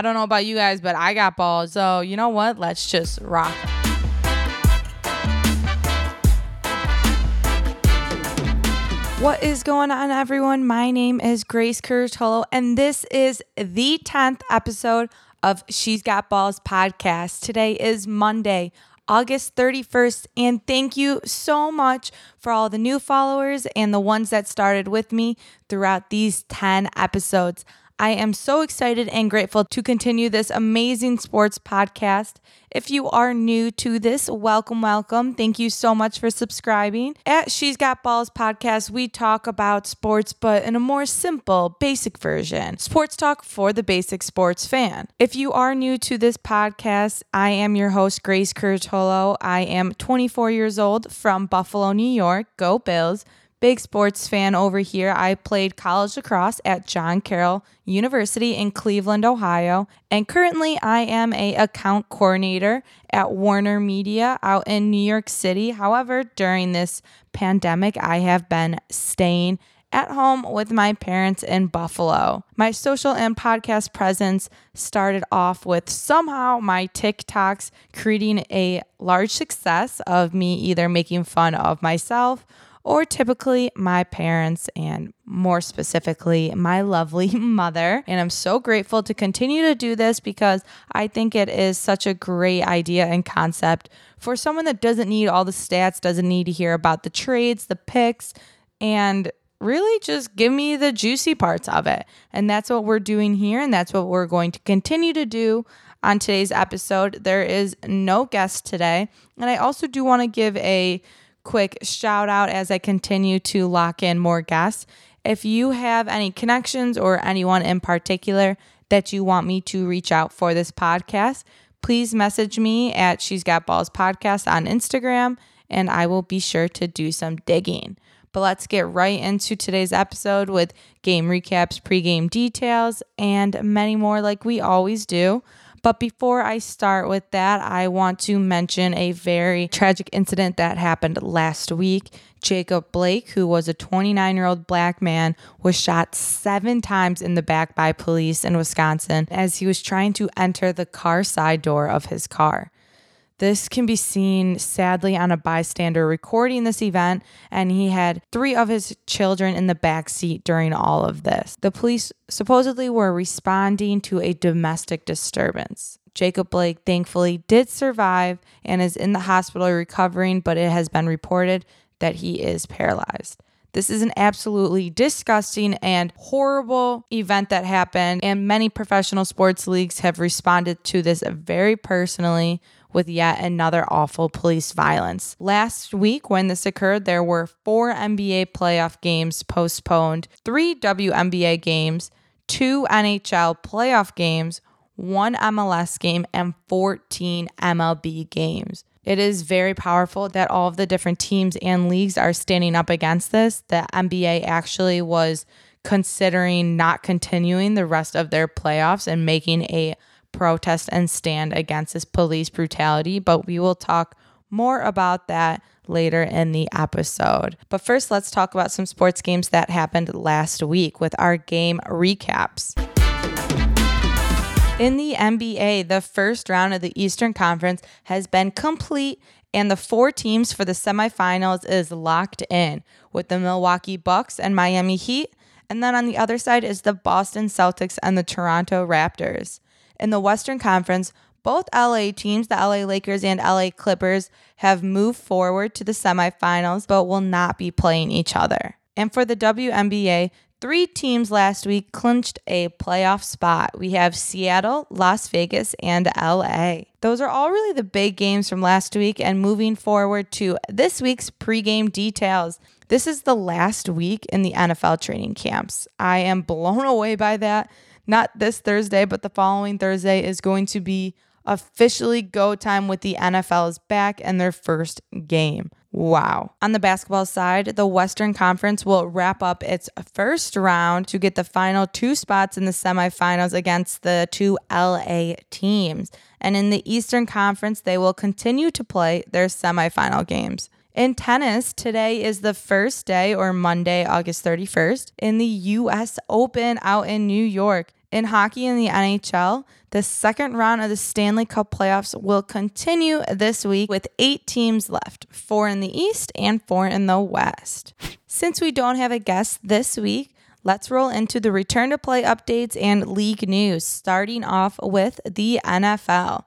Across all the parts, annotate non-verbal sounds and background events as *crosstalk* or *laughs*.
I don't know about you guys, but I got balls. So, you know what? Let's just rock. What is going on, everyone? My name is Grace Curatolo, and this is the 10th episode of She's Got Balls podcast. Today is Monday, August 31st, and thank you so much for all the new followers and the ones that started with me throughout these 10 episodes. I am so excited and grateful to continue this amazing sports podcast. If you are new to this, welcome, welcome. Thank you so much for subscribing. At She's Got Balls podcast, we talk about sports, but in a more simple, basic version. Sports talk for the basic sports fan. If you are new to this podcast, I am your host, Grace Curatolo. I am 24 years old from Buffalo, New York. Go Bills big sports fan over here. I played college lacrosse at John Carroll University in Cleveland, Ohio, and currently I am a account coordinator at Warner Media out in New York City. However, during this pandemic, I have been staying at home with my parents in Buffalo. My social and podcast presence started off with somehow my TikToks creating a large success of me either making fun of myself or typically my parents and more specifically my lovely *laughs* mother. And I'm so grateful to continue to do this because I think it is such a great idea and concept for someone that doesn't need all the stats, doesn't need to hear about the trades, the picks, and really just give me the juicy parts of it. And that's what we're doing here. And that's what we're going to continue to do on today's episode. There is no guest today. And I also do want to give a quick shout out as I continue to lock in more guests. If you have any connections or anyone in particular that you want me to reach out for this podcast, please message me at She's Got Balls Podcast on Instagram and I will be sure to do some digging. But let's get right into today's episode with game recaps, pregame details, and many more like we always do. But before I start with that, I want to mention a very tragic incident that happened last week. Jacob Blake, who was a 29 year old black man, was shot seven times in the back by police in Wisconsin as he was trying to enter the car side door of his car. This can be seen sadly on a bystander recording this event, and he had three of his children in the back seat during all of this. The police supposedly were responding to a domestic disturbance. Jacob Blake thankfully did survive and is in the hospital recovering, but it has been reported that he is paralyzed. This is an absolutely disgusting and horrible event that happened, and many professional sports leagues have responded to this very personally with yet another awful police violence. Last week, when this occurred, there were four NBA playoff games postponed, three WNBA games, two NHL playoff games, one MLS game, and 14 MLB games. It is very powerful that all of the different teams and leagues are standing up against this. The NBA actually was considering not continuing the rest of their playoffs and making a protest and stand against this police brutality, but we will talk more about that later in the episode. But first, let's talk about some sports games that happened last week with our game recaps. In the NBA, the first round of the Eastern Conference has been complete and the four teams for the semifinals is locked in with the Milwaukee Bucks and Miami Heat. And then on the other side is the Boston Celtics and the Toronto Raptors in the Western Conference, both LA teams, the LA Lakers and LA Clippers, have moved forward to the semifinals but will not be playing each other. And for the WNBA, three teams last week clinched a playoff spot. We have Seattle, Las Vegas, and LA. Those are all really the big games from last week. And moving forward to this week's pregame details. This is the last week in the NFL training camps. I am blown away by that not this Thursday, but the following Thursday is going to be officially go time with the NFL's back and their first game. Wow. On the basketball side, the Western Conference will wrap up its first round to get the final two spots in the semifinals against the two LA teams. And in the Eastern Conference, they will continue to play their semifinal games. In tennis, today is the first day or Monday, August 31st, in the US Open out in New York. In hockey in the NHL, the second round of the Stanley Cup playoffs will continue this week with eight teams left four in the East and four in the West. Since we don't have a guest this week, let's roll into the return to play updates and league news, starting off with the NFL.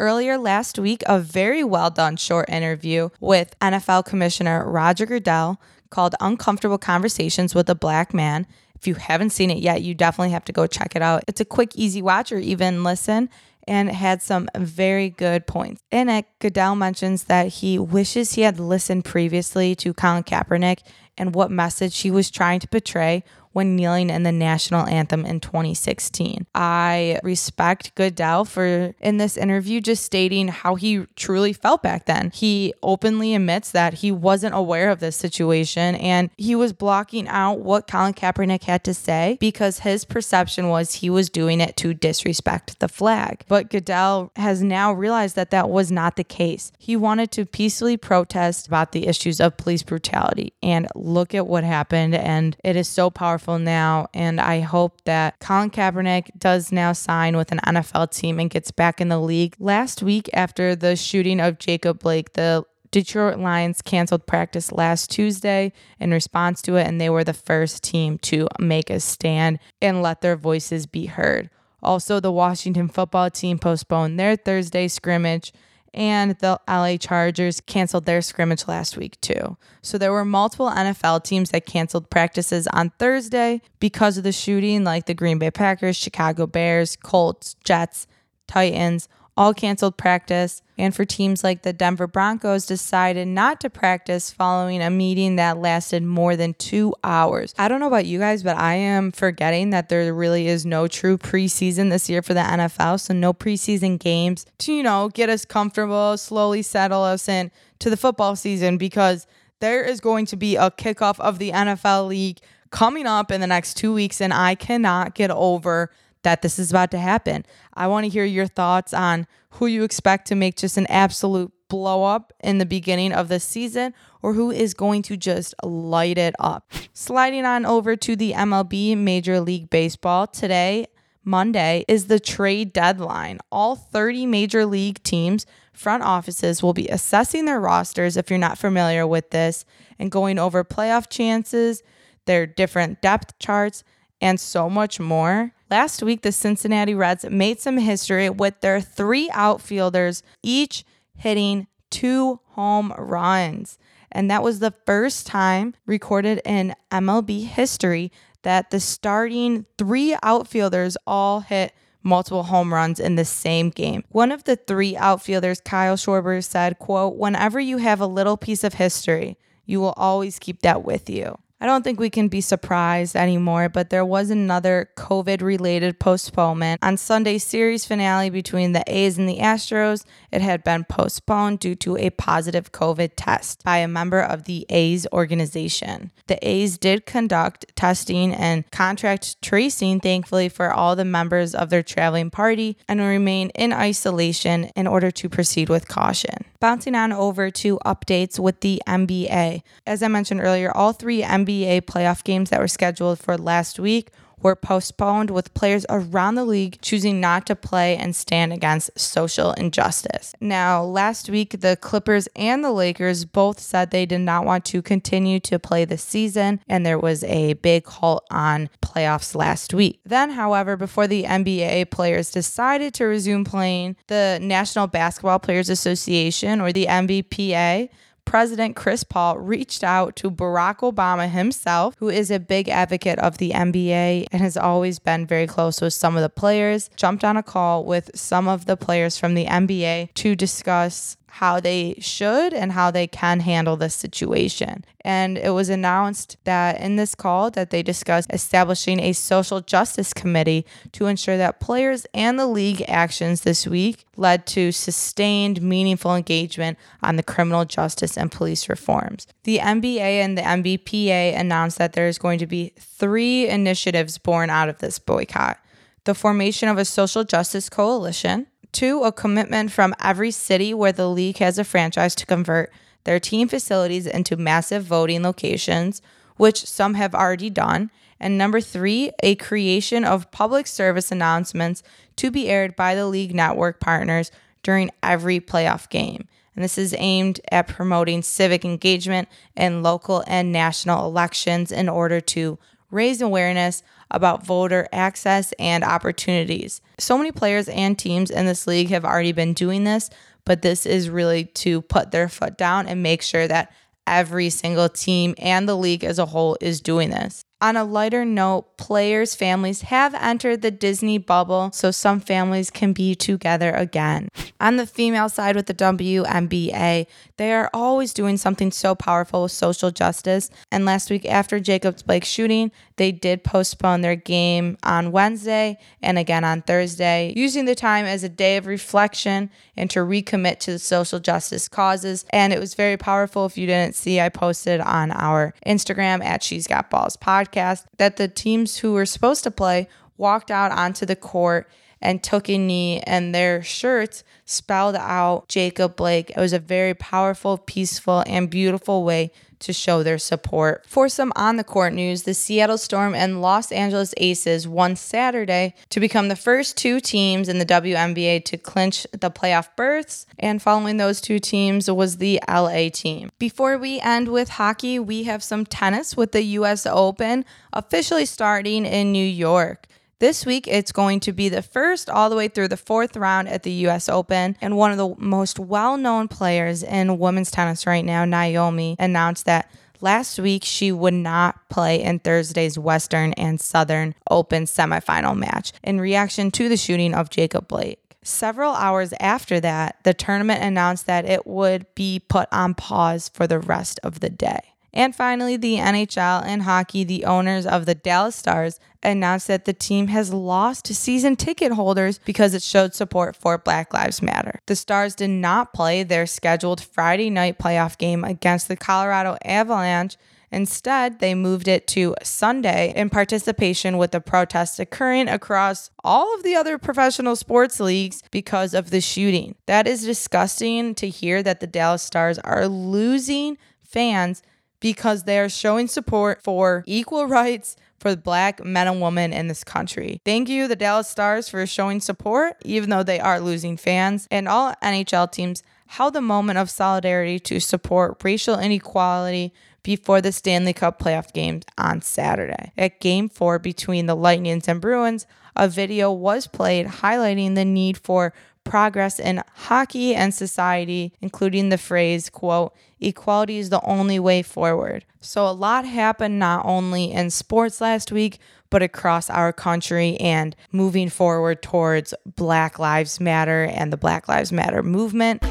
Earlier last week, a very well done short interview with NFL Commissioner Roger Goodell called Uncomfortable Conversations with a Black Man if you haven't seen it yet, you definitely have to go check it out. It's a quick, easy watch or even listen and had some very good points. In it, Goodell mentions that he wishes he had listened previously to Colin Kaepernick and what message he was trying to portray when kneeling in the national anthem in 2016. I respect Goodell for in this interview just stating how he truly felt back then. He openly admits that he wasn't aware of this situation and he was blocking out what Colin Kaepernick had to say because his perception was he was doing it to disrespect the flag. But Goodell has now realized that that was not the case. He wanted to peacefully protest about the issues of police brutality and look at what happened and it is so powerful now. And I hope that Colin Kaepernick does now sign with an NFL team and gets back in the league. Last week, after the shooting of Jacob Blake, the Detroit Lions canceled practice last Tuesday in response to it, and they were the first team to make a stand and let their voices be heard. Also, the Washington football team postponed their Thursday scrimmage and the LA Chargers canceled their scrimmage last week too. So there were multiple NFL teams that canceled practices on Thursday because of the shooting, like the Green Bay Packers, Chicago Bears, Colts, Jets, Titans, all canceled practice. And for teams like the Denver Broncos, decided not to practice following a meeting that lasted more than two hours. I don't know about you guys, but I am forgetting that there really is no true preseason this year for the NFL. So, no preseason games to, you know, get us comfortable, slowly settle us in to the football season because there is going to be a kickoff of the NFL league coming up in the next two weeks. And I cannot get over that this is about to happen. I want to hear your thoughts on who you expect to make just an absolute blow up in the beginning of the season or who is going to just light it up. Sliding on over to the MLB Major League Baseball today, Monday, is the trade deadline. All 30 major league teams' front offices will be assessing their rosters if you're not familiar with this and going over playoff chances, their different depth charts, and so much more. Last week, the Cincinnati Reds made some history with their three outfielders each hitting two home runs. And that was the first time recorded in MLB history that the starting three outfielders all hit multiple home runs in the same game. One of the three outfielders, Kyle Schwarber, said, quote, whenever you have a little piece of history, you will always keep that with you. I don't think we can be surprised anymore, but there was another COVID related postponement. On Sunday's series finale between the A's and the Astros, it had been postponed due to a positive COVID test by a member of the A's organization. The A's did conduct testing and contract tracing, thankfully, for all the members of their traveling party and remain in isolation in order to proceed with caution. Bouncing on over to updates with the NBA. As I mentioned earlier, all three NBA NBA playoff games that were scheduled for last week were postponed, with players around the league choosing not to play and stand against social injustice. Now, last week, the Clippers and the Lakers both said they did not want to continue to play the season, and there was a big halt on playoffs last week. Then, however, before the NBA players decided to resume playing, the National Basketball Players Association, or the NBPA, President Chris Paul reached out to Barack Obama himself, who is a big advocate of the NBA and has always been very close with some of the players, jumped on a call with some of the players from the NBA to discuss how they should and how they can handle this situation. And it was announced that in this call that they discussed establishing a social justice committee to ensure that players and the league actions this week led to sustained meaningful engagement on the criminal justice and police reforms. The NBA and the NBPA announced that there's going to be three initiatives born out of this boycott. The formation of a social justice coalition, Two, a commitment from every city where the league has a franchise to convert their team facilities into massive voting locations, which some have already done. And number three, a creation of public service announcements to be aired by the league network partners during every playoff game. And this is aimed at promoting civic engagement in local and national elections in order to raise awareness about voter access and opportunities. So many players and teams in this league have already been doing this, but this is really to put their foot down and make sure that every single team and the league as a whole is doing this. On a lighter note, players' families have entered the Disney bubble, so some families can be together again. *laughs* On the female side with the WNBA, they are always doing something so powerful with social justice. And last week, after Jacobs Blake shooting, they did postpone their game on Wednesday and again on Thursday, using the time as a day of reflection and to recommit to the social justice causes. And it was very powerful. If you didn't see, I posted on our Instagram at She's Got Balls podcast that the teams who were supposed to play walked out onto the court and took a knee, and their shirts spelled out Jacob Blake. It was a very powerful, peaceful, and beautiful way to show their support. For some on the court news, the Seattle Storm and Los Angeles Aces won Saturday to become the first two teams in the WNBA to clinch the playoff berths, and following those two teams was the LA team. Before we end with hockey, we have some tennis with the US Open officially starting in New York. This week, it's going to be the first all the way through the fourth round at the US Open. And one of the most well known players in women's tennis right now, Naomi, announced that last week she would not play in Thursday's Western and Southern Open semifinal match in reaction to the shooting of Jacob Blake. Several hours after that, the tournament announced that it would be put on pause for the rest of the day. And finally, the NHL and hockey, the owners of the Dallas Stars announced that the team has lost season ticket holders because it showed support for Black Lives Matter. The Stars did not play their scheduled Friday night playoff game against the Colorado Avalanche. Instead, they moved it to Sunday in participation with the protests occurring across all of the other professional sports leagues because of the shooting. That is disgusting to hear that the Dallas Stars are losing fans because they are showing support for equal rights for black men and women in this country. Thank you, the Dallas Stars, for showing support, even though they are losing fans, and all NHL teams held the moment of solidarity to support racial inequality before the Stanley Cup playoff games on Saturday. At game four between the Lightnings and Bruins, a video was played highlighting the need for progress in hockey and society, including the phrase, quote, equality is the only way forward. So a lot happened not only in sports last week, but across our country and moving forward towards Black Lives Matter and the Black Lives Matter movement.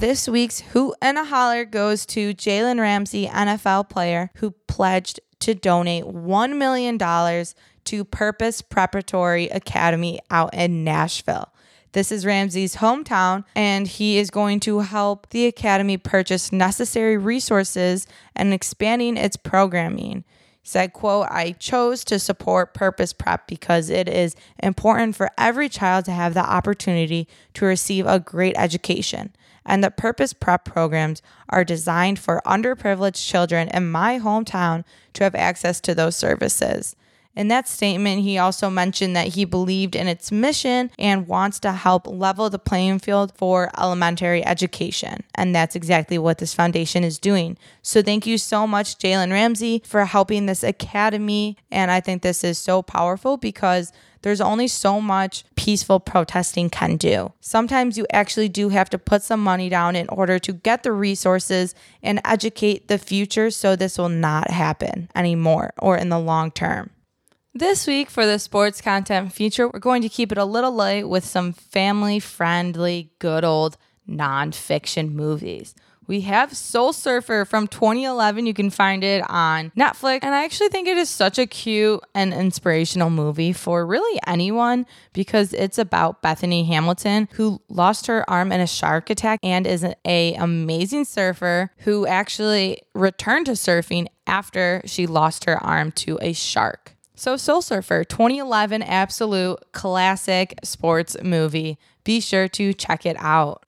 This week's Hoot and a Holler goes to Jalen Ramsey, NFL player, who pledged to donate $1 million to Purpose Preparatory Academy out in Nashville. This is Ramsey's hometown, and he is going to help the academy purchase necessary resources and expanding its programming. He said, quote, I chose to support Purpose Prep because it is important for every child to have the opportunity to receive a great education. And the Purpose Prep programs are designed for underprivileged children in my hometown to have access to those services. In that statement, he also mentioned that he believed in its mission and wants to help level the playing field for elementary education. And that's exactly what this foundation is doing. So thank you so much, Jalen Ramsey, for helping this academy. And I think this is so powerful because there's only so much peaceful protesting can do. Sometimes you actually do have to put some money down in order to get the resources and educate the future so this will not happen anymore or in the long term. This week for the sports content feature, we're going to keep it a little light with some family friendly, good old nonfiction movies. We have Soul Surfer from 2011. You can find it on Netflix. And I actually think it is such a cute and inspirational movie for really anyone because it's about Bethany Hamilton who lost her arm in a shark attack and is an a amazing surfer who actually returned to surfing after she lost her arm to a shark. So, Soul Surfer 2011 absolute classic sports movie. Be sure to check it out.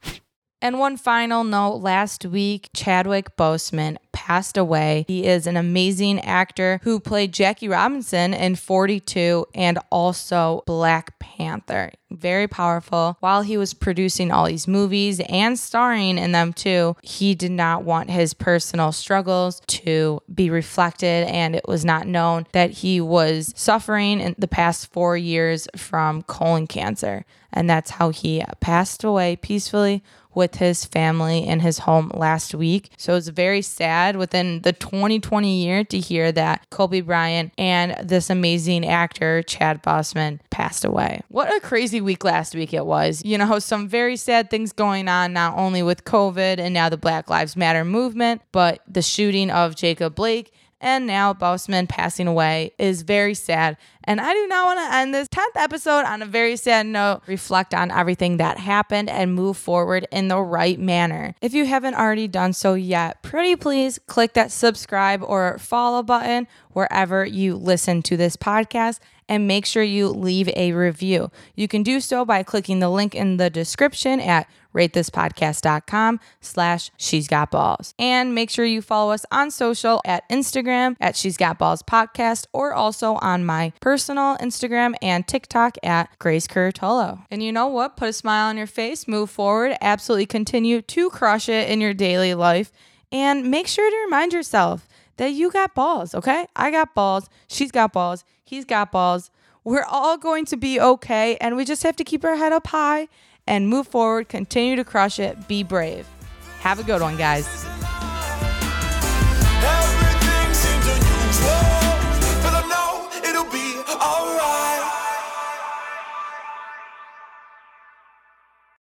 And one final note last week, Chadwick Boseman passed away. He is an amazing actor who played Jackie Robinson in 42 and also Black Panther. Very powerful. While he was producing all these movies and starring in them too, he did not want his personal struggles to be reflected, and it was not known that he was suffering in the past four years from colon cancer. And that's how he passed away peacefully with his family in his home last week. So it's very sad within the 2020 year to hear that Kobe Bryant and this amazing actor, Chad Boseman, passed away. What a crazy week last week it was. You know, some very sad things going on, not only with COVID and now the Black Lives Matter movement, but the shooting of Jacob Blake and now Boseman passing away is very sad. And I do not want to end this 10th episode on a very sad note. Reflect on everything that happened and move forward in the right manner. If you haven't already done so yet, pretty please click that subscribe or follow button wherever you listen to this podcast and make sure you leave a review. You can do so by clicking the link in the description at ratethispodcast.com slash she's got balls. And make sure you follow us on social at Instagram at she's got balls podcast or also on my personal Instagram and TikTok at Grace Curatolo. And you know what? Put a smile on your face, move forward, absolutely continue to crush it in your daily life. And make sure to remind yourself that you got balls, okay? I got balls. She's got balls. He's got balls. We're all going to be okay. And we just have to keep our head up high and move forward, continue to crush it, be brave. Have a good one, guys.